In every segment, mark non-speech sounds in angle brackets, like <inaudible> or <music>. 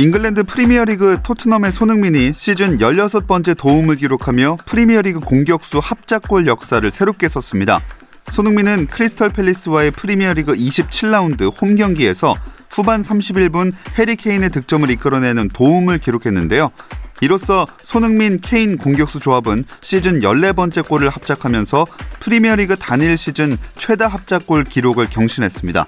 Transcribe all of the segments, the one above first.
잉글랜드 프리미어리그 토트넘의 손흥민이 시즌 16번째 도움을 기록하며 프리미어리그 공격수 합작골 역사를 새롭게 썼습니다. 손흥민은 크리스털 팰리스와의 프리미어리그 27라운드 홈 경기에서 후반 31분 해리 케인의 득점을 이끌어내는 도움을 기록했는데요. 이로써 손흥민 케인 공격수 조합은 시즌 14번째 골을 합작하면서 프리미어리그 단일 시즌 최다 합작골 기록을 경신했습니다.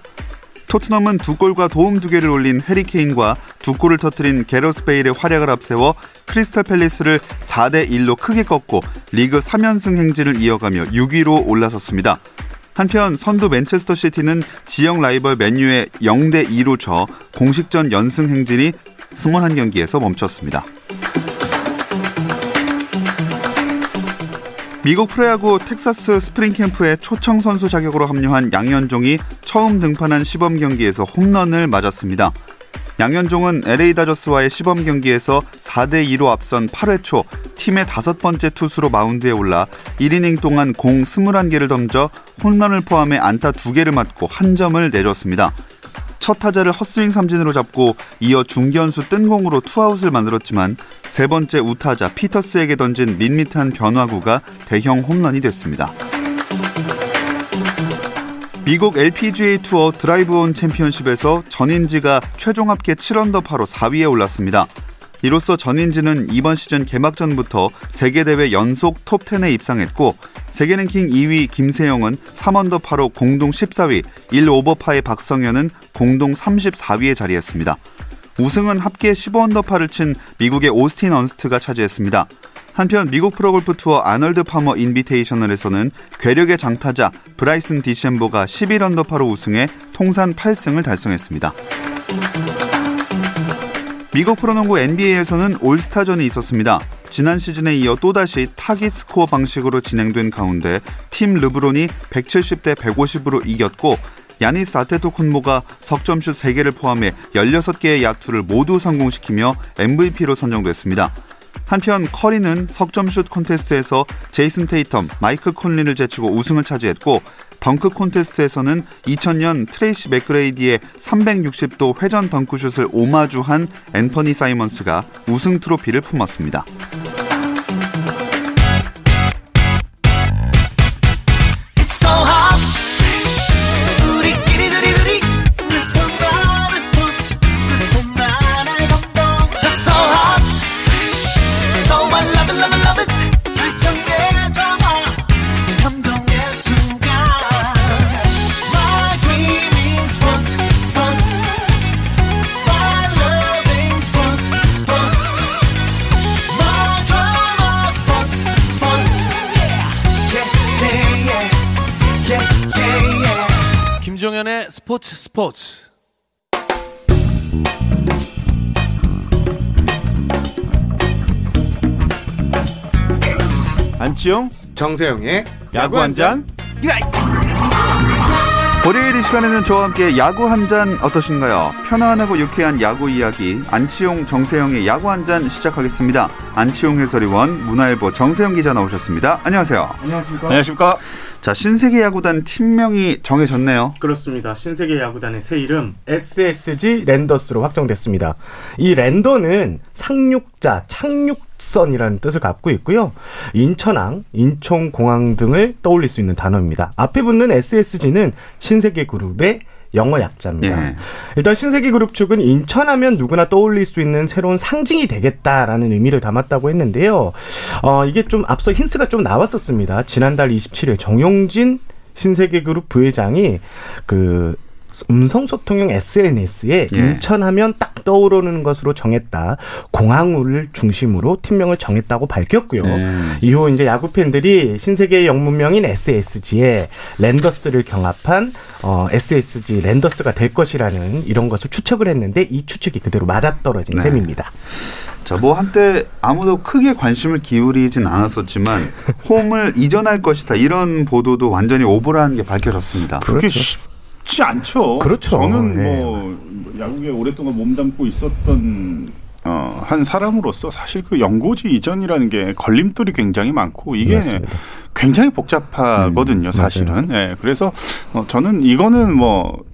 토트넘은 두 골과 도움 두 개를 올린 해리 케인과 두 골을 터뜨린 개러스 베일의 활약을 앞세워 크리스탈 팰리스를 4대 1로 크게 꺾고 리그 3연승 행진을 이어가며 6위로 올라섰습니다. 한편 선두 맨체스터 시티는 지역 라이벌 맨유에 0대 2로 져 공식전 연승 행진이 21경기에서 멈췄습니다. 미국 프로야구 텍사스 스프링 캠프에 초청 선수 자격으로 합류한 양현종이 처음 등판한 시범 경기에서 홈런을 맞았습니다. 양현종은 LA 다저스와의 시범 경기에서 4대 2로 앞선 8회 초 팀의 다섯 번째 투수로 마운드에 올라 1이닝 동안 공 21개를 던져 홈런을 포함해 안타 2개를 맞고 한 점을 내줬습니다. 첫 타자를 헛스윙 삼진으로 잡고 이어 중견수 뜬공으로 투아웃을 만들었지만 세 번째 우타자 피터스에게 던진 밋밋한 변화구가 대형 홈런이 됐습니다. 미국 LPGA 투어 드라이브 온 챔피언십에서 전인지가 최종 합계 7언더파로 4위에 올랐습니다. 이로써 전인지는 이번 시즌 개막전부터 세 개 대회 연속 톱10에 입상했고 세계 랭킹 2위 김세영은 3언더파로 공동 14위, 1오버파의 박성현은 공동 34위에 자리했습니다. 우승은 합계 15언더파를 친 미국의 오스틴 언스트가 차지했습니다. 한편 미국 프로골프 투어 아널드 파머 인비테이셔널에서는 괴력의 장타자 브라이슨 디섐보가 11언더파로 우승해 통산 8승을 달성했습니다. 미국 프로농구 NBA에서는 올스타전이 있었습니다. 지난 시즌에 이어 또다시 타깃 스코어 방식으로 진행된 가운데 팀 르브론이 170대 150으로 이겼고 야니스 아데토쿤보가 석점슛 3개를 포함해 16개의 야투를 모두 성공시키며 MVP로 선정됐습니다. 한편 커리는 석점슛 콘테스트에서 제이슨 테이텀, 마이크 콘리를 제치고 우승을 차지했고 덩크 콘테스트에서는 2000년 트레이시 맥그레이디의 360도 회전 덩크슛을 오마주한 앤퍼니 사이먼스가 우승 트로피를 품었습니다. 스포츠 스포츠. 안치용 정세영의 야구 한 잔. 월요일 이 시간에는 저와 함께 야구 한 잔 어떠신가요? 편안하고 유쾌한 야구 이야기 안치용 정세영의 야구 한 잔 시작하겠습니다. 안치용 해설위원 문화일보 정세영 기자 나오셨습니다. 안녕하세요. 안녕하십니까? 안녕하십니까? 자 신세계 야구단 팀명이 정해졌네요. 그렇습니다. 신세계 야구단의 새 이름 SSG 랜더스로 확정됐습니다. 이 랜더는 상륙 자, 착륙선이라는 뜻을 갖고 있고요. 인천항, 인천공항 등을 떠올릴 수 있는 단어입니다. 앞에 붙는 SSG는 신세계 그룹의 영어 약자입니다. 예. 일단 신세계 그룹 측은 인천하면 누구나 떠올릴 수 있는 새로운 상징이 되겠다라는 의미를 담았다고 했는데요. 어, 이게 좀 앞서 힌스가 좀 나왔었습니다. 지난달 27일 정용진 신세계 그룹 부회장이 그 음성 소통용 SNS에 예. 인천하면 딱 떠오르는 것으로 정했다. 공항을 중심으로 팀명을 정했다고 밝혔고요. 음. 이후 이제 야구 팬들이 신세계의 영문명인 SSG에 랜더스를 경합한 어, SSG 랜더스가 될 것이라는 이런 것을 추측을 했는데 이 추측이 그대로 맞아떨어진 네. 셈입니다. 자, 뭐 한때 아무도 크게 관심을 기울이진 않았었지만 <laughs> 홈을 이전할 것이다 이런 보도도 완전히 오보라는 게 밝혀졌습니다. 그게 그렇죠. 쉽지 않죠. 그렇죠. 저는 네. 뭐 야구에 오랫동안 몸담고 있었던 어, 한 사람으로서 사실 그 연고지 이전이라는 게 걸림돌이 굉장히 많고 이게 맞습니다. 굉장히 복잡하거든요, 음, 사실은. 예, 그래서 어, 저는 이거는 뭐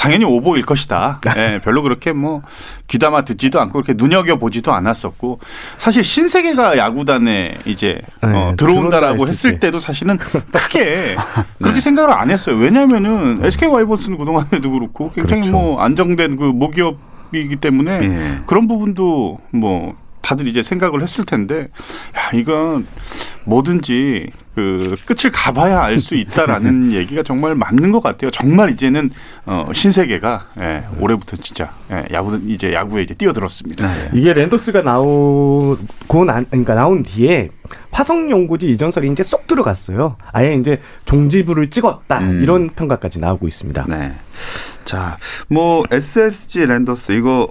당연히 오보일 것이다. 예, 별로 그렇게 뭐 귀담아 듣지도 않고 그렇게 눈여겨 보지도 않았었고 사실 신세계가 야구단에 이제 어, 네, 들어온다라고 들어온다 했을 때. 때도 사실은 크게 <laughs> 그렇게 생각을 안 했어요. 왜냐하면은 SK 와이번스는 그동안에도 그렇고 굉장히 그렇죠. 뭐 안정된 그 모기업 이기 때문에 예. 그런 부분도 뭐 다들 이제 생각을 했을 텐데 야 이건 뭐든지 그 끝을 가봐야 알 수 있다라는 <laughs> 얘기가 정말 맞는 것 같아요. 정말 이제는 어, 신세계가 예, 올해부터 진짜 예, 야구 이제 야구에 이제 뛰어들었습니다. 네. 이게 랜더스가 나오고 난 그러니까 나온 뒤에 화성 연구지 이전설이 이제 쏙 들어갔어요. 아예 이제 종지부를 찍었다 음. 이런 평가까지 나오고 있습니다. 네. 자, 뭐 SSG 랜더스 이거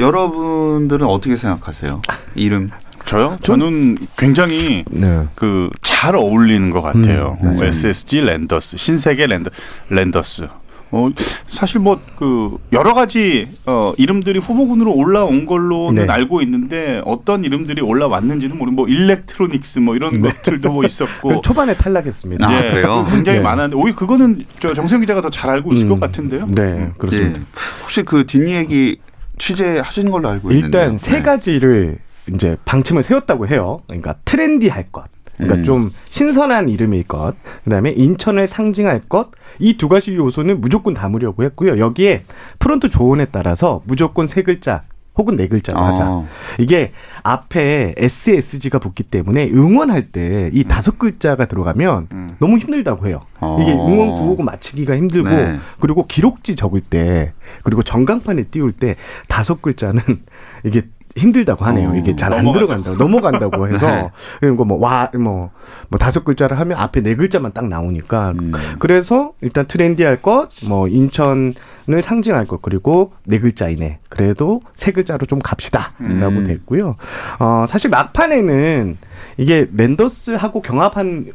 여러분들은 어떻게 생각하세요? 이름. 저요? 저는 굉장히 네. 그잘 어울리는 것 같아요. 음, 뭐 SSG 랜더스, 신세계 랜더 랜더스. 어 사실 뭐 그 여러 가지 어 이름들이 후보군으로 올라온 걸로는 네. 알고 있는데 어떤 이름들이 올라왔는지는 모르고 뭐 일렉트로닉스 뭐 이런 것들도 뭐 <laughs> 있었고 그 초반에 탈락했습니다. 아, 그래요? 굉장히 네. 많았는데 오히려 그거는 저 정세영 기자가 더 잘 알고 있을 음, 것 같은데요. 네, 음. 그렇습니다. 예. 혹시 그 뒷얘기 취재하신 걸로 알고 있는데. 일단 세 가지를 이제 방침을 세웠다고 해요. 그러니까 트렌디할 것. 그러니까 음. 좀 신선한 이름일 것. 그다음에 인천을 상징할 것. 이 두 가지 요소는 무조건 담으려고 했고요. 여기에 프론트 조언에 따라서 무조건 세 글자 혹은 네 글자로 하자. 어. 이게 앞에 SSG가 붙기 때문에 응원할 때이 다섯 글자가 들어가면 음. 너무 힘들다고 해요. 어. 이게 응원 구호고 맞히기가 힘들고 네. 그리고 기록지 적을 때 그리고 전광판에 띄울 때 다섯 글자는 <laughs> 이게 힘들다고 하네요. 어. 이게 잘 안. 들어간다고 넘어간다고 해서 <laughs> 네. 그리고 뭐와뭐뭐 다섯 글자를 하면 앞에 네 글자만 딱 나오니까 음. 그래서 일단 트렌디할 것, 뭐 인천 을 상징할 것 그리고 네 글자 이내 그래도 세 글자로 좀 갑시다라고 음. 됐고요. 어 사실 막판에는 이게 랜더스하고 경합한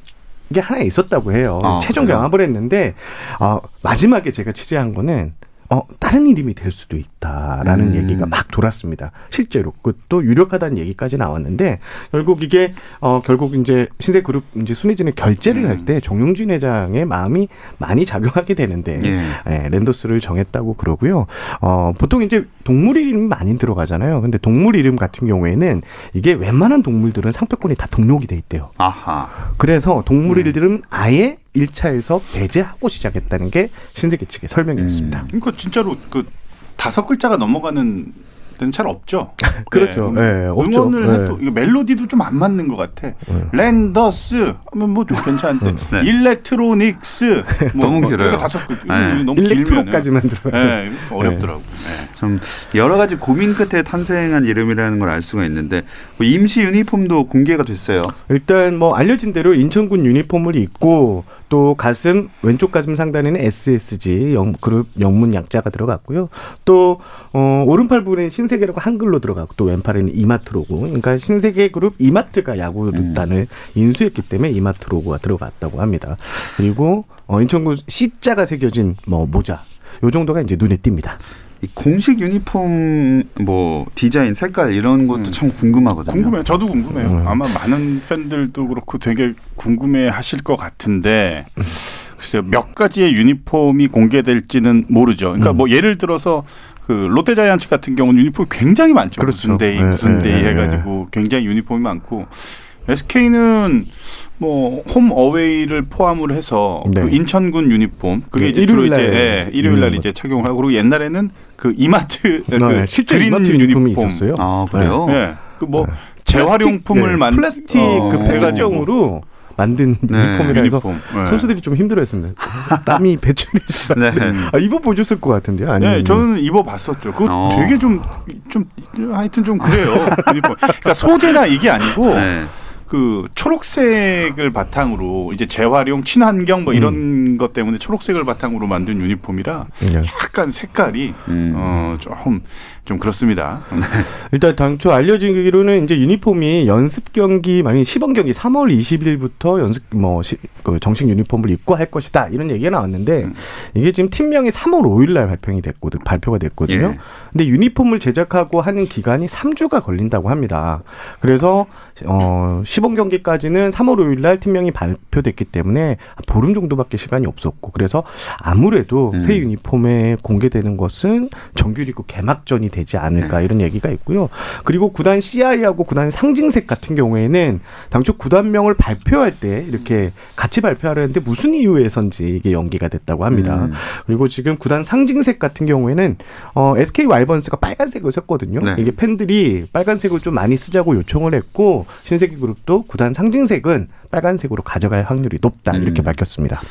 게 하나 있었다고 해요. 아, 최종 그래요? 경합을 했는데 어, 마지막에 제가 취재한 거는 어, 다른 이름이 될 수도 있다라는 음. 얘기가 막 돌았습니다. 실제로 그것도 유력하다는 얘기까지 나왔는데 결국 이게 어 결국 이제 신세 그룹 이제 순회진의 결제를 음. 할때 정용진 회장의 마음이 많이 작용하게 되는데 예. 예, 랜더스를 정했다고 그러고요. 어, 보통 이제 동물 이름이 많이 들어가잖아요. 근데 동물 이름 같은 경우에는 이게 웬만한 동물들은 상표권이 다 등록이 돼 있대요. 아하. 그래서 동물 이름은 아예 1차에서 배제하고 시작했다는 게 신세계 측의 설명이었습니다. 음. 그러니까 진짜로 그 다섯 글자가 넘어가는 데는 잘 없죠. <laughs> 그렇죠. 네. 네, 없죠. 응원을 네. 해도 이거 멜로디도 좀 안 맞는 것 같아. 랜더스 하면 뭐좀 괜찮은데 <laughs> 네. 일렉트로닉스 뭐 너무 뭐 길어요. 다섯 글 네. 너무 일렉트로까지만. 네, 어렵더라고. 네. 좀 여러 가지 고민 끝에 탄생한 이름이라는 걸 알 수가 있는데 뭐 임시 유니폼도 공개가 됐어요. 일단 뭐 알려진 대로 인천군 유니폼을 입고 또 가슴 왼쪽 가슴 상단에는 SSG 영, 그룹 영문 약자가 들어갔고요. 또 어, 오른팔 부분에는 신세계라고 한글로 들어갔고 또 왼팔에는 이마트 로고. 그러니까 신세계 그룹 이마트가 야구 단을 인수했기 때문에 이마트 로고가 들어갔다고 합니다. 그리고 어, 인천군 C자가 새겨진 뭐 모자. 요 정도가 이제 눈에 띕니다. 이 공식 유니폼 뭐 디자인 색깔 이런 것도 음. 참 궁금하거든요. 궁금해요. 저도 궁금해요. 음. 아마 많은 팬들도 그렇고 되게 궁금해 하실 것 같은데 글쎄요. 몇 가지의 유니폼이 공개될지는 모르죠. 그러니까 음. 뭐 예를 들어서 그 롯데자이언츠 같은 경우는 유니폼이 굉장히 많죠. 그렇죠. 무슨 데이 네, 무슨 네, 데이 네. 해가지고 굉장히 유니폼이 많고 SK는 뭐 홈 어웨이를 포함을 해서 네. 그 인천군 유니폼 그게 네, 이제 주로 이제 날 예, 일요일 날 입는 이제 착용하고 그리고 옛날에는 그 이마트 네, 그 실제 그린 이마트 유니폼이 있었어요. 아 그래요? 예. 그뭐 네. 재활용품을 플라스틱, 만 네, 플라스틱 어, 그. 페트병으로 만든 네, 유니폼이라 해서 유니폼. 네. 선수들이 좀 힘들어했습니다. <laughs> 땀이 배출이 네. 아, 입어보셨을 것 같은데요? 아니면 네, 저는 입어봤었죠. 그거 어. 되게 좀, 좀, 하여튼 좀 그래요. <laughs> 유니폼. 그러니까 소재나 이게 아니고, 네. 그 초록색을 바탕으로 이제 재활용 친환경 뭐 이런 것 때문에 초록색을 바탕으로 만든 유니폼이라 네. 약간 색깔이 음. 어 좀 좀 그렇습니다. 일단 당초 알려지기로는 이제 유니폼이 연습 경기 만약 시범 경기 3월 20일부터 연습 뭐 시, 그 정식 유니폼을 입고 할 것이다 이런 얘기가 나왔는데 음. 이게 지금 팀명이 3월 5일 날 발표이 됐거든 발표가 됐거든요. 예. 근데 유니폼을 제작하고 하는 기간이 3주가 걸린다고 합니다. 그래서 어 시범 경기까지는 3월 5일 날 팀명이 발표됐기 때문에 보름 정도밖에 시간이 없었고 그래서 아무래도 음. 새 유니폼에 공개되는 것은 정규리그 개막전이 되지 않을까 네. 이런 얘기가 있고요. 그리고 구단 CI하고 구단 상징색 같은 경우에는 당초 구단명을 발표할 때 이렇게 같이 발표하려는데 무슨 이유에선지 이게 연기가 됐다고 합니다. 음. 그리고 지금 구단 상징색 같은 경우에는 어, SK 와이번스가 빨간색을 썼거든요. 네. 이게 팬들이 빨간색을 좀 많이 쓰자고 요청을 했고 신세계 그룹도 구단 상징색은 빨간색으로 가져갈 확률이 높다 이렇게 음. 밝혔습니다.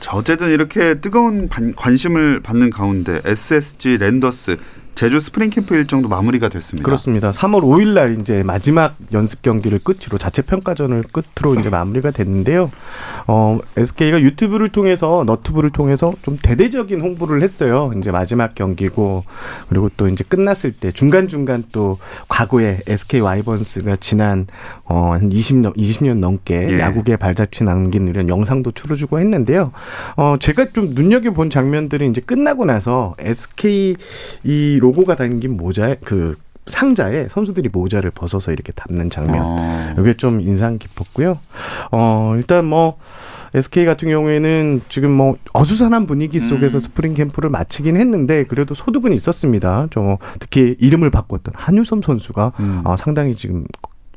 자, 어쨌든 이렇게 뜨거운 반- 관심을 받는 가운데 SSG 랜더스 제주 스프링 캠프 일정도 마무리가 됐습니다. 그렇습니다. 3월 5일 날 이제 마지막 연습 경기를 끝으로 자체 평가전을 끝으로 이제 마무리가 됐는데요. 어, SK가 유튜브를 통해서 너튜브를 통해서 좀 대대적인 홍보를 했어요. 이제 마지막 경기고 그리고 또 이제 끝났을 때 중간 중간 또 과거에 SK 와이번스가 지난 어, 한 20년 20년 넘게 예. 야구계 발자취 남긴 이런 영상도 틀어주고 했는데요. 어, 제가 좀 눈여겨 본 장면들이 이제 끝나고 나서 SK 이 로고가 담긴 모자에 그 상자에 선수들이 모자를 벗어서 이렇게 담는 장면. 어. 이게 좀 인상 깊었고요. 어, 일단 뭐 SK 같은 경우에는 지금 뭐 어수선한 분위기 속에서 음. 스프링 캠프를 마치긴 했는데 그래도 소득은 있었습니다. 저 특히 이름을 바꿨던 한유섬 선수가 음. 어, 상당히 지금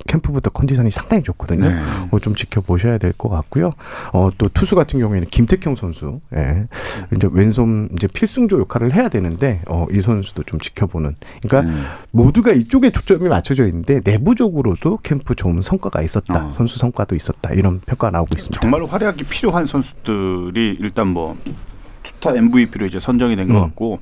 캠프부터 컨디션이 상당히 좋거든요. 네. 어, 좀 지켜보셔야 될 것 같고요. 어, 또 투수 같은 경우에는 김택형 선수, 예. 이제 왼손 이제 필승조 역할을 해야 되는데, 어, 이 선수도 좀 지켜보는. 그러니까 음. 모두가 이쪽에 초점이 맞춰져 있는데 내부적으로도 캠프 좋은 성과가 있었다, 어. 선수 성과도 있었다 이런 평가가 나오고 있습니다. 정말 활약이 필요한 선수들이 일단 뭐 투타 MVP로 이제 선정이 된것 음. 같고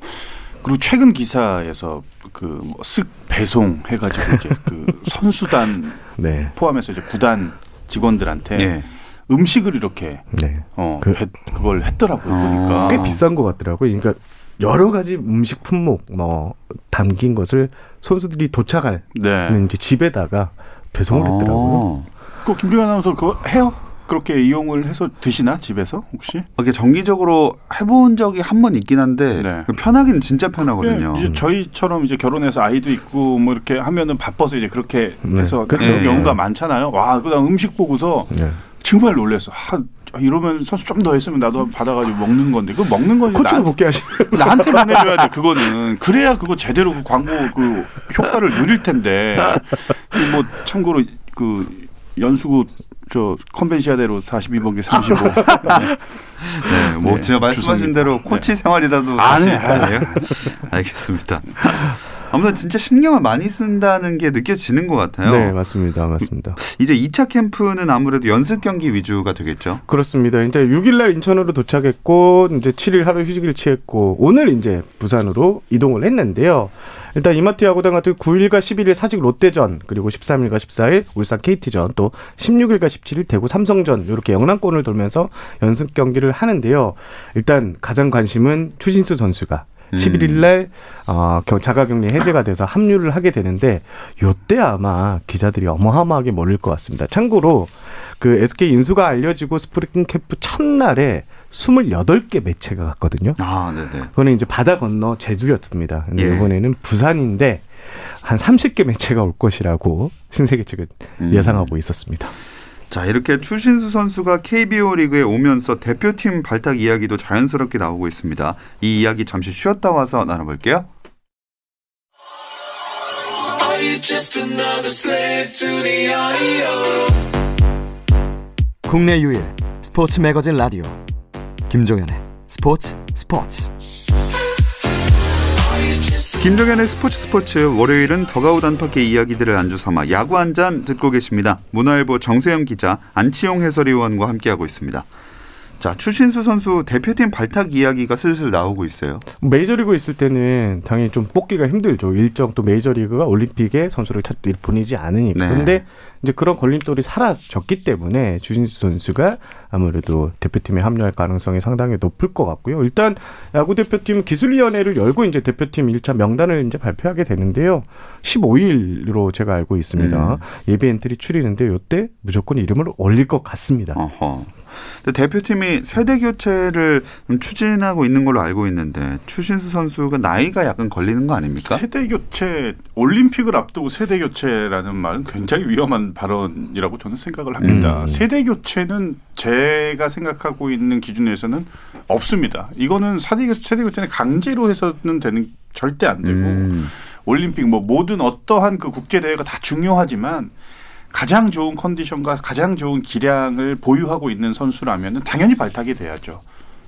그리고 최근 기사에서 그쓱 배송 해가지고 이제 그 <laughs> 선수단 네, 포함해서 이제 구단 직원들한테 예. 음식을 이렇게 네, 어 그- 그, 그걸 했더라고요 어. 보니까 꽤 비싼 것 같더라고요. 그러니까 여러 가지 음식 품목 뭐 담긴 것을 선수들이 도착할 네. 이제 집에다가 배송을 했더라고요. 어. 그 김종현 아나운서 그거 해요? 그렇게 이용을 해서 드시나 집에서 혹시? 이게 정기적으로 해본 적이 한 번 있긴 한데 네. 편하긴 진짜 편하거든요. 예, 이제 저희처럼 이제 결혼해서 아이도 있고 뭐 이렇게 하면은 바빠서 이제 그렇게 네, 해서 그렇죠. 그런 경우가 네. 많잖아요. 와, 그다음 음식 보고서 네. 정말 놀랐어. 아, 이러면 선수 좀 더 했으면 나도 받아가지고 먹는 건데 그 먹는 건 코치로 나, 복귀하시. 나한테 보내줘야 돼 그거는 그래야 그거 제대로 그 광고 그 효과를 누릴 텐데 <laughs> 그뭐 참고로 그 연수구 저 컨벤시아대로 42번개 35 네, 뭐 네, 제가 말씀하신 좋습니다. 대로 코치 생활이라도 아니, 하실 거예요. <laughs> 알겠습니다. 아무튼 진짜 신경을 많이 쓴다는 게 느껴지는 것 같아요. 네, 맞습니다. 맞습니다. 이제 2차 캠프는 아무래도 연습 경기 위주가 되겠죠. 그렇습니다. 이제 6일 날 인천으로 도착했고 이제 7일 하루 휴식을 취했고 오늘 이제 부산으로 이동을 했는데요. 일단 이마트 야구단 같은 9일과 11일 사직 롯데전 그리고 13일과 14일 울산 KT전 또 16일과 17일 대구 삼성전 이렇게 영남권을 돌면서 연습 경기를 하는데요. 일단 가장 관심은 추신수 선수가 음. 11일 날 어, 경- 자가격리 해제가 돼서 합류를 하게 되는데 요때 아마 기자들이 어마어마하게 몰릴 것 같습니다. 참고로 그 SK 인수가 알려지고 스프링 캠프 첫날에 28개 매체가 갔거든요. 아, 네네. 그거는 이제 바다 건너 제주였습니다. 근데 예. 이번에는 부산인데 한 30개 매체가 올 것이라고 신세계 측은 음. 예상하고 있었습니다. 자, 이렇게 추신수 선수가 KBO 리그에 오면서 대표팀 발탁 이야기도 자연스럽게 나오고 있습니다. 이 이야기 잠시 쉬었다 와서 나눠볼게요. Are you just another slave to the audio? 국내 유일 스포츠 매거진 라디오 김종현의 스포츠 스포츠 김종현의 스포츠 스포츠 월요일은 더가우 단톡의 이야기들을 안주 삼아 야구 한 잔 듣고 계십니다. 문화일보 정세영 기자 안치용 해설위원과 함께하고 있습니다. 자 추신수 선수 대표팀 발탁 이야기가 슬슬 나오고 있어요. 메이저리그 있을 때는 당연히 좀 뽑기가 힘들죠. 일정 또 메이저리그가 올림픽에 선수를 찾, 보내지 않으니까. 네. 그런데 이제 그런 걸림돌이 사라졌기 때문에 추신수 선수가 아무래도 대표팀에 합류할 가능성이 상당히 높을 것 같고요. 일단 야구 대표팀 기술위원회를 열고 이제 대표팀 1차 명단을 이제 발표하게 되는데요. 15일로 제가 알고 있습니다. 음. 예비 엔트리 추리는데 이때 무조건 이름을 올릴 것 같습니다. 어허. 근데 대표팀이 세대 교체를 좀 추진하고 있는 걸로 알고 있는데 추신수 선수가 나이가 약간 걸리는 거 아닙니까? 세대 교체 올림픽을 앞두고 세대 교체라는 말은 굉장히 위험한 발언이라고 저는 생각을 합니다. 음. 세대 교체는 제가 생각하고 있는 기준에서는 없습니다. 이거는 세대 교- 세대 교체는 강제로 해서는 되는 절대 안 되고 음. 올림픽 뭐 모든 어떠한 그 국제 대회가 다 중요하지만 가장 좋은 컨디션과 가장 좋은 기량을 보유하고 있는 선수라면은 당연히 발탁이 돼야죠.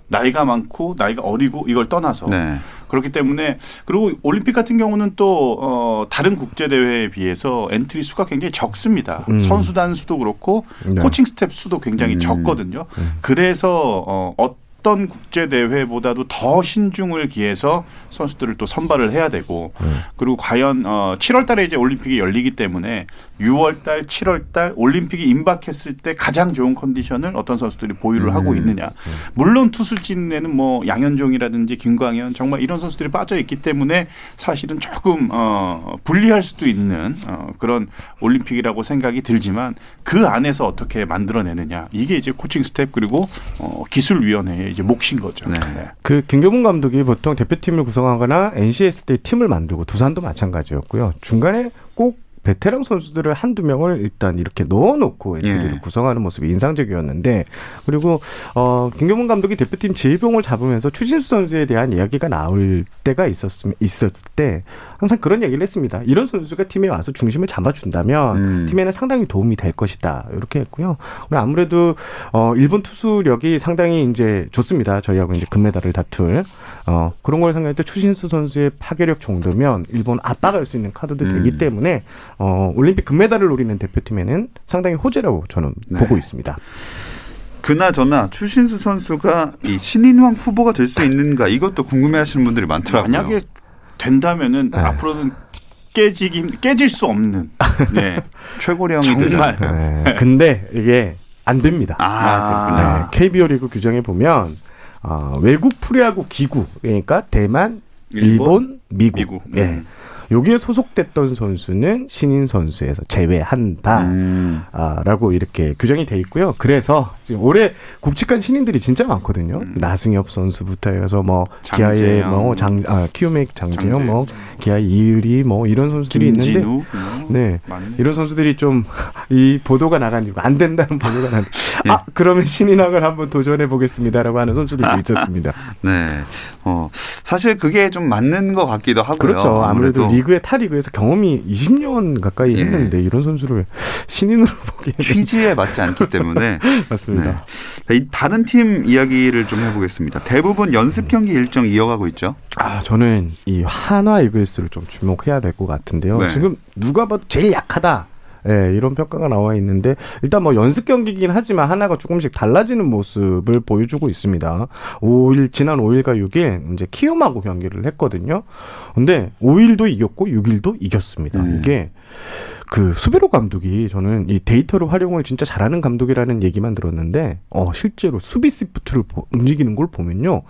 나이가 많고 나이가 어리고 이걸 떠나서 네. 그렇기 때문에 그리고 올림픽 같은 경우는 또 어, 다른 국제 대회에 비해서 엔트리 수가 굉장히 적습니다. 음. 선수단 수도 그렇고 네. 코칭 스태프 수도 굉장히 음. 적거든요. 그래서 어, 어떤 국제 대회보다도 더 신중을 기해서 선수들을 또 선발을 해야 되고 그리고 과연 어, 7월 달에 이제 올림픽이 열리기 때문에 6월달, 7월달 올림픽이 임박했을 때 가장 좋은 컨디션을 어떤 선수들이 보유를 하고 있느냐. 물론 투수진에는 뭐 양현종이라든지 김광현 정말 이런 선수들이 빠져 있기 때문에 사실은 조금 어, 불리할 수도 있는 어, 그런 올림픽이라고 생각이 들지만 그 안에서 어떻게 만들어내느냐 이게 이제 코칭 스태프 그리고 어, 기술위원회의 이제 몫인 거죠. 네. 네. 그 김경문 감독이 보통 대표팀을 구성하거나 NC 했을 때 팀을 만들고 두산도 마찬가지였고요. 중간에 꼭 베테랑 선수들을 한두 명을 일단 이렇게 넣어놓고 엔트리를 예. 구성하는 모습이 인상적이었는데 그리고 어 김경문 감독이 대표팀 지휘봉을 잡으면서 추신수 선수에 대한 이야기가 나올 때가 있었음 있었을 때 항상 그런 얘기를 했습니다. 이런 선수가 팀에 와서 중심을 잡아준다면 음. 팀에는 상당히 도움이 될 것이다 이렇게 했고요. 아무래도 어 일본 투수력이 상당히 이제 좋습니다. 저희하고 이제 금메달을 다툴 어 그런 걸 생각할 때 추신수 선수의 파괴력 정도면 일본 압박할 수 있는 카드도 되기 음. 때문에 어 올림픽 금메달을 노리는 대표팀에는 상당히 호재라고 저는 네. 보고 있습니다. 그나저나 추신수 선수가 이 신인왕 후보가 될 수 있는가 이것도 궁금해하시는 분들이 많더라고요. 만약에 된다면은 네. 앞으로는 깨지긴 깨질 수 없는 네. <laughs> 최고령이 정말. 네. 근데 이게 안 됩니다. 아, 그렇구나. 네, KBO 리그 규정에 보면 어, 외국 프로야구 기구 그러니까 대만, 일본, 일본, 미국, 미국. 예. 음. 여기에 소속됐던 선수는 신인 선수에서 제외한다. 음. 아, 라고 이렇게 규정이 돼 있고요. 그래서 지금 올해 굵직한 신인들이 진짜 많거든요. 음. 나승엽 선수부터 해서 뭐 기아의 장재영. 뭐 장, 아, 키오맥 장재영, 장재영. 뭐 기아 이의리 뭐 이런 선수들이 있는데 김진우 뭐 네. 맞네. 이런 선수들이 좀 <laughs> 이 보도가 나가니까 안 된다는 보도가 나는데 예. <laughs> 아 그러면 신인왕을 한번 도전해 보겠습니다라고 하는 선수들도 <laughs> 있었습니다. 네. 어, 사실 그게 좀 맞는 것 같기도 하고요. 그렇죠. 아무래도 리그의 타 리그에서 경험이 20년 가까이 예. 했는데 이런 선수를 신인으로 <laughs> 보기에는 취지에 맞지 않기 <laughs> 때문에 맞습니다. 네. 이 다른 팀 이야기를 좀 해보겠습니다. 대부분 연습 경기 일정 이어가고 있죠. 아 저는 이 하나 이글스를 좀 주목해야 될 것 같은데요. 네. 지금 누가 봐도 제일 약하다. 예, 이런 평가가 나와 있는데 일단 뭐 연습 경기긴 하지만 하나가 조금씩 달라지는 모습을 보여주고 있습니다. 5일 지난 5일과 6일 이제 키움하고 경기를 했거든요. 근데 5일도 이겼고 6일도 이겼습니다. 음. 이게 그 수베로 감독이 저는 이 데이터를 활용을 진짜 잘하는 감독이라는 얘기만 들었는데 어 실제로 수비 시프트를 보- 움직이는 걸 보면요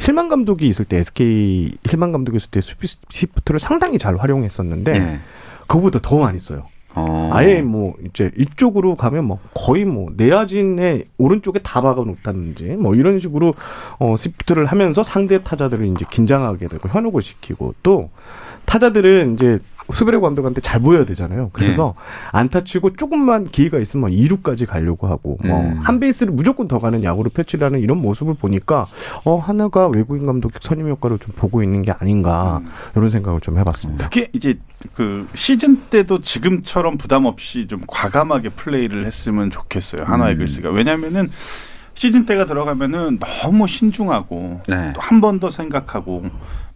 힐만 감독이 있을 때 SK 힐만 감독이 있을 때 수비 시프트를 상당히 잘 활용했었는데 네. 그거보다 더 많이 써요. 어. 아예 뭐 이제 이쪽으로 가면 뭐 거의 뭐 내야진의 오른쪽에 다 박아 놓다든지 뭐 이런 식으로 어 시프트를 하면서 상대 타자들을 이제 긴장하게 되고 현혹을 시키고 또 타자들은 이제 수베레 감독한테 잘 보여야 되잖아요. 그래서 안타 치고 조금만 기회가 있으면 2루까지 가려고 하고 뭐 음. 한 베이스를 무조건 더 가는 야구를 펼치라는 이런 모습을 보니까 어 하나가 외국인 감독 선임 효과를 좀 보고 있는 게 아닌가 음. 이런 생각을 좀 해봤습니다. 특히 이제 그 시즌 때도 지금처럼 부담 없이 좀 과감하게 플레이를 했으면 좋겠어요. 하나 음. 이글스가 왜냐면은 시즌 때가 들어가면은 너무 신중하고 네. 또한 번 더 생각하고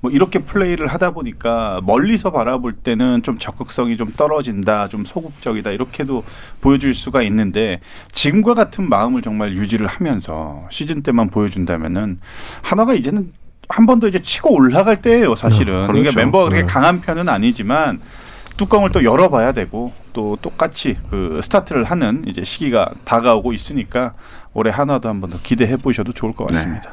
뭐 이렇게 플레이를 하다 보니까 멀리서 바라볼 때는 좀 적극성이 좀 떨어진다, 좀 소극적이다 이렇게도 보여줄 수가 있는데 지금과 같은 마음을 정말 유지를 하면서 시즌 때만 보여준다면은 하나가 이제는 한 번 더 이제 치고 올라갈 때예요, 사실은. 그렇죠. 그러니까 멤버가 그렇게 네. 강한 편은 아니지만 뚜껑을 또 열어봐야 되고 또 똑같이 그 스타트를 하는 이제 시기가 다가오고 있으니까 올해 한화도 한 번 더 기대해 보셔도 좋을 것 같습니다.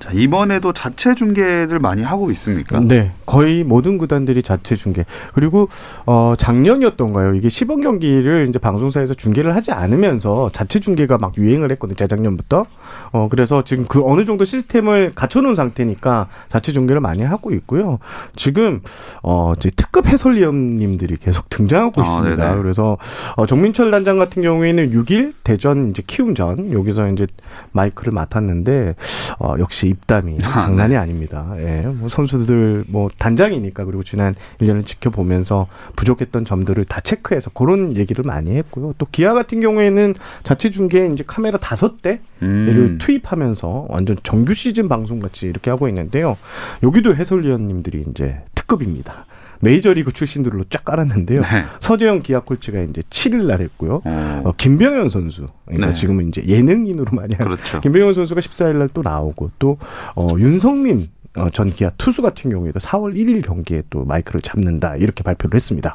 자, 이번에도 자체 중계를 많이 하고 있습니까? 네, 거의 모든 구단들이 자체 중계. 그리고 어 작년이었던가요? 이게 시범 경기를 이제 방송사에서 중계를 하지 않으면서 자체 중계가 막 유행을 했거든요. 재작년부터. 어 그래서 지금 그 어느 정도 시스템을 갖춰 놓은 상태니까 자체 중계를 많이 하고 있고요. 지금 어 이제 특급 해설위원님들이 계속 등장하고 아, 있습니다. 네네. 그래서 어 정민철 단장 같은 경우에는 6일 대전 이제 키움전 여기서 이제 마이크를 맡았는데 어 역시 입담이 아, 장난이 아닙니다. 예. 뭐 선수들 뭐 단장이니까 그리고 지난 1년을 지켜보면서 부족했던 점들을 다 체크해서 그런 얘기를 많이 했고요. 또 기아 같은 경우에는 자체 중계에 이제 카메라 다섯 대를 음. 투입하면서 완전 정규 시즌 방송 같이 이렇게 하고 있는데요. 여기도 해설위원님들이 이제 특급입니다. 메이저리그 출신들로 쫙 깔았는데요. 네. 서재영 기아 콜치가 이제 7일 날 했고요. 어, 어, 김병현 선수. 그러니까 네. 지금은 이제 예능인으로 많이 하는 그렇죠. 김병현 선수가 14일 날 또 나오고 또 어, 윤성민 어, 전 기아 투수 같은 경우에도 4월 1일 경기에 또 마이크를 잡는다 이렇게 발표를 했습니다.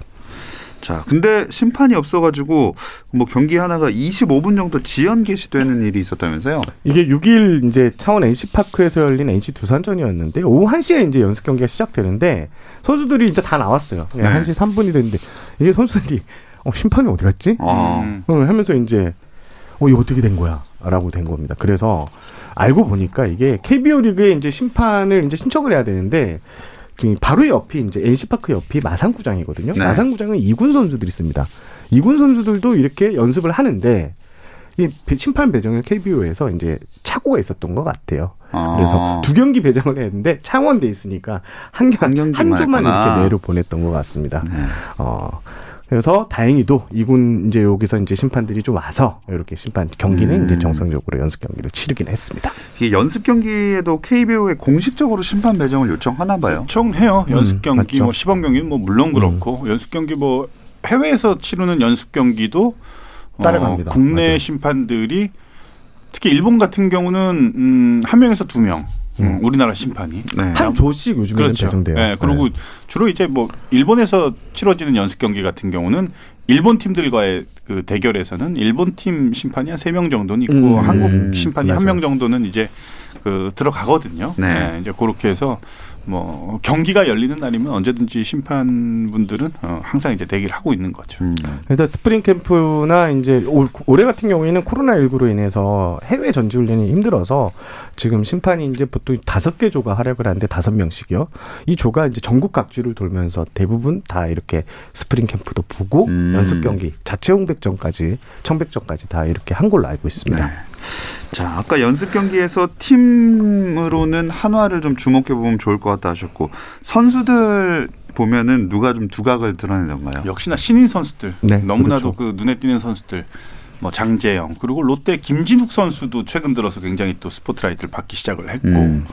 자, 근데 심판이 없어가지고 뭐 경기 하나가 25분 정도 지연 개시되는 일이 있었다면서요? 이게 6일 이제 창원 NC 파크에서 열린 NC 두산전이었는데 오후 1시에 이제 연습 경기가 시작되는데 선수들이 이제 다 나왔어요. 예, 네. 1시 3분이 됐는데 이게 선수들이 어, 심판이 어디 갔지? 어, 음. 어, 하면서 이제 어 이거 어떻게 된 거야? 라고 된 겁니다. 그래서 알고 보니까 이게 KBO 리그에 이제 심판을 이제 신청을 해야 되는데 바로 옆이 이제 NC파크 옆이 마산구장이거든요. 네. 마산구장은 이군 선수들이 있습니다. 이군 선수들도 이렇게 연습을 하는데 이 배- 심판 배정을 KBO에서 이제 착오가 있었던 것 같아요. 어. 그래서 두 경기 배정을 했는데 창원돼 있으니까 한, 경- 한한 조만 했구나. 이렇게 내로 보냈던 것 같습니다. 네. 어. 그래서 다행히도 이군 이제 여기서 이제 심판들이 좀 와서 이렇게 심판 경기는 음. 이제 정상적으로 연습 경기를 치르긴 했습니다. 이게 연습 경기에도 KBO에 공식적으로 심판 배정을 요청하나 봐요. 요청해요. 연습 음, 경기, 맞죠. 뭐 시범 경기는 뭐 물론 그렇고 연습 경기 뭐 해외에서 치르는 연습 경기도 어, 따라갑니다. 국내 맞아요. 심판들이 특히 일본 같은 경우는 음, 한 명에서 두 명. 음, 음. 우리나라 심판이 네. 한 조씩 요즘에는 그렇죠. 배정돼요. 네, 그리고 주로 이제 뭐 일본에서 치러지는 연습 경기 같은 경우는 일본 팀들과의 그 대결에서는 일본 팀 심판이 한 세 명 정도는 있고 음, 한국 심판이 한. 명 정도는 이제 그 들어가거든요. 네. 네, 이제 그렇게 해서 뭐 경기가 열리는 날이면 언제든지 심판분들은 어, 항상 이제 대기를 하고 있는 거죠. 음. 일단 스프링 캠프나 이제 올, 올해 같은 경우에는 코로나 19로 인해서 해외 전지 훈련이 힘들어서 지금 심판이 이제 보통 다섯 개 조가 활약을 하는데 다섯 명씩이요. 이 조가 이제 전국 각지를 돌면서 대부분 다 이렇게 스프링 캠프도 보고 음. 연습 경기 자체 홍백전까지 청백전까지 다 이렇게 한 걸로 알고 있습니다. 네. 자, 아까 연습 경기에서 팀으로는 한화를 좀 주목해 보면 좋을 것 같다 하셨고 선수들 보면은 누가 좀 두각을 드러내던가요? 역시나 신인 선수들 네, 너무나도 그렇죠. 그 눈에 띄는 선수들 뭐 장재영 그리고 롯데 김진욱 선수도 최근 들어서 굉장히 또 스포트라이트를 받기 시작을 했고 음.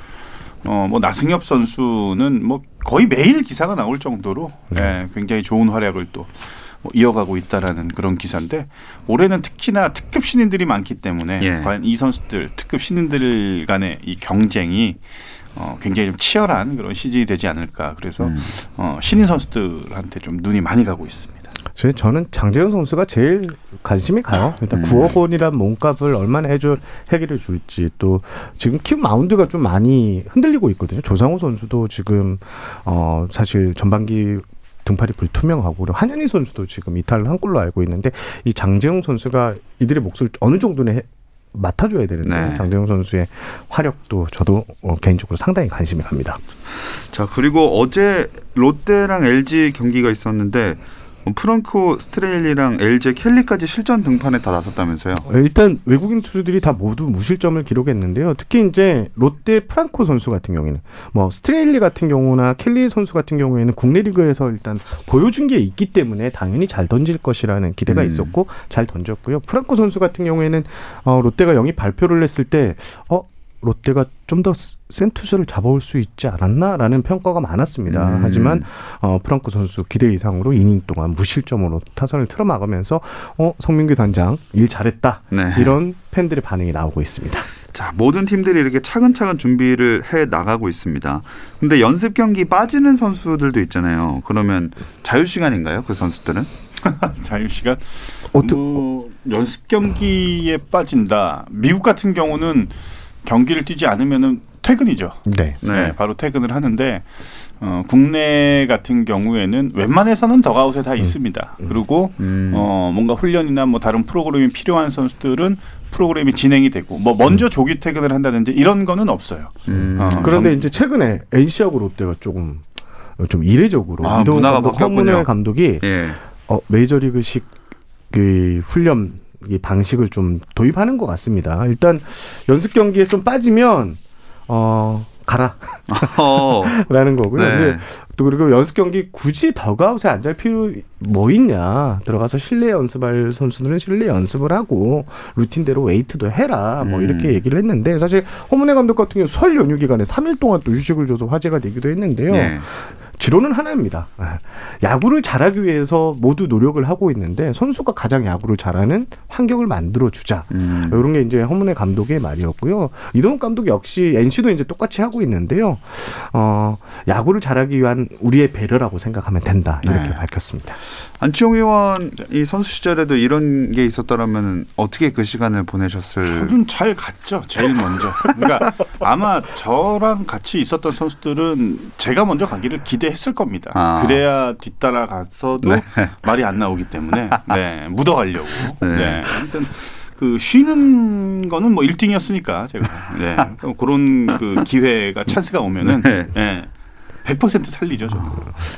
어뭐 나승엽 선수는 뭐 거의 매일 기사가 나올 정도로 예, 굉장히 좋은 활약을 또뭐 이어가고 있다라는 그런 기사인데 올해는 특히나 특급 신인들이 많기 때문에 예. 과연 이 선수들 특급 신인들 간의 이 경쟁이 어, 굉장히 좀 치열한 그런 시즌이 되지 않을까 그래서 음. 어, 신인 선수들한테 좀 눈이 많이 가고 있습니다. 제- 저는 장재현 선수가 제일 관심이 가요. 일단 음. 9억 원이란 몸값을 얼마나 해줄 해결해 줄지 또 지금 키움 마운드가 좀 많이 흔들리고 있거든요. 조상우 선수도 지금 어 사실 전반기 등팔이 불투명하고 한현희 선수도 지금 이탈을 한 걸로 알고 있는데 이 장재영 선수가 이들의 몫을 어느 정도는 해- 맡아줘야 되는데 네. 장재영 선수의 화력도 저도 어, 개인적으로 상당히 관심이 갑니다. 자, 그리고 어제 롯데랑 LG 경기가 있었는데 어, 프랑코 스트레일리랑 LG 켈리까지 실전 등판에 다 나섰다면서요? 어, 일단 외국인 투수들이 다 모두 무실점을 기록했는데요. 특히 이제 롯데 프랑코 선수 같은 경우에는 뭐 스트레일리 같은 경우나 켈리 선수 같은 경우에는 국내 리그에서 일단 보여준 게 있기 때문에 당연히 잘 던질 것이라는 기대가 음. 있었고 잘 던졌고요. 프랑코 선수 같은 경우에는 어, 롯데가 영입 발표를 했을 때 어. 롯데가 좀 더 센 투수를 잡아올 수 있지 않았나라는 평가가 많았습니다. 음. 하지만 어, 프랑코 선수 기대 이상으로 이닝 동안 무실점으로 타선을 틀어막으면서 어, 성민규 단장 일 잘했다 네. 이런 팬들의 반응이 나오고 있습니다. 자, 모든 팀들이 이렇게 차근차근 준비를 해 나가고 있습니다. 근데 연습 경기 빠지는 선수들도 있잖아요. 그러면 자유 시간인가요? 그 선수들은? <laughs> 자유 시간 어떠- 뭐 연습 경기에 빠진다. 미국 같은 경우는 경기를 뛰지 않으면은 퇴근이죠. 네. 네. 네, 바로 퇴근을 하는데 어, 국내 같은 경우에는 웬만해서는 더가웃에 다 있습니다. 그리고 음. 어, 뭔가 훈련이나 뭐 다른 프로그램이 필요한 선수들은 프로그램이 진행이 되고 뭐 먼저 조기 퇴근을 한다든지 이런 거는 없어요. 음. 어, 그런데 경- 이제 최근에 NC하고 롯데가 조금 좀 이례적으로 아, 문화가 바뀌었군요. 감독이 예. 어, 메이저리그식 그 훈련 이 방식을 좀 도입하는 것 같습니다. 일단 연습 경기에 좀 빠지면 어 가라. 어. <laughs> 라는 거고요. 네. 또 그리고 연습 경기 굳이 더가웃에 앉을 필요 뭐 있냐. 들어가서 실내 연습할 선수들은 실내 연습을 하고 루틴대로 웨이트도 해라. 뭐 음. 이렇게 얘기를 했는데 사실 허문회 감독 같은 경우 설 연휴 기간에 3일 동안 또 휴식을 줘서 화제가 되기도 했는데요. 예. 지론은 하나입니다. 아, 야구를 잘하기 위해서 모두 노력을 하고 있는데 선수가 가장 야구를 잘하는 환경을 만들어 주자. 음. 이런 게 이제 허문의 감독의 말이었고요. 이동훈 감독 역시 NC도 이제 똑같이 하고 있는데요. 어, 야구를 잘하기 위한 우리의 배려라고 생각하면 된다. 이렇게 네. 밝혔습니다. 안치홍 의원 이 선수 시절에도 이런 게 있었더라면 어떻게 그 시간을 보내셨을? 저는 잘 갔죠. 제일 먼저. 그러니까 아마 저랑 같이 있었던 선수들은 제가 먼저 가기를 기대 했을 겁니다. 아. 그래야 뒤따라 가서도 네. 말이 안 나오기 때문에 <laughs> 네, 묻어가려고. 네. 네. 아무튼 그 쉬는 거는 뭐 1등이었으니까 제가 네. <laughs> 그런 그 기회가 찬스가 오면은 네. 네. 100% 살리죠. 저는.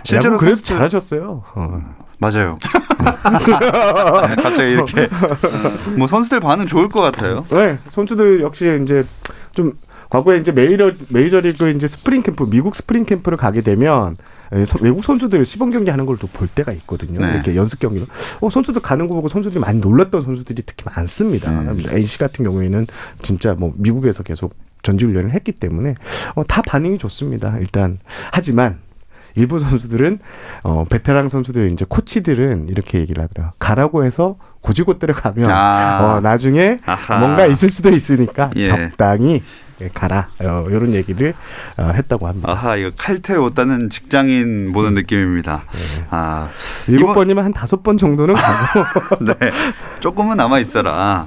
실제로 그래도 선수들- 잘하셨어요. 어. 맞아요. 네, <laughs> 갑자기 이렇게 뭐 선수들 반응 좋을 것 같아요. 네, 선수들 역시 이제 좀 과거에 이제 메이저 메이저리그 이제 스프링 캠프 미국 스프링 캠프를 가게 되면 예, 서- 외국 선수들 시범 경기 하는 걸 또 볼 때가 있거든요. 네. 이렇게 연습 경기로. 어, 선수들 가는 거 보고 선수들이 많이 놀랐던 선수들이 특히 많습니다. 음. NC 같은 경우에는 진짜 뭐 미국에서 계속 전지 훈련을 했기 때문에 어, 다 반응이 좋습니다. 일단 하지만 일부 선수들은 어 베테랑 선수들 이제 코치들은 이렇게 얘기를 하더라고요. 가라고 해서 곧이곧대로 가면 아. 어, 나중에 아하. 뭔가 있을 수도 있으니까 예. 적당히 가라 어, 이런 얘기를 어, 했다고 합니다. 아하 이거 칼퇴 못다는 직장인 보는 느낌입니다. 아 일곱 이번- 번이면 한 다섯 번 정도는 가고 <laughs> 네. 조금은 남아 있어라.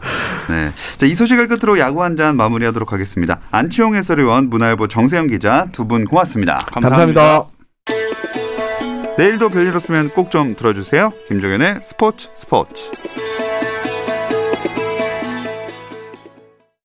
네. 자, 이 소식을 끝으로 야구 한 잔 마무리하도록 하겠습니다. 안치홍 해설위원, 문화일보 정세영 기자 두 분 고맙습니다. 감사합니다. 내일도 별일 없으면 꼭 좀 들어주세요. 김종현의 스포츠 스포츠.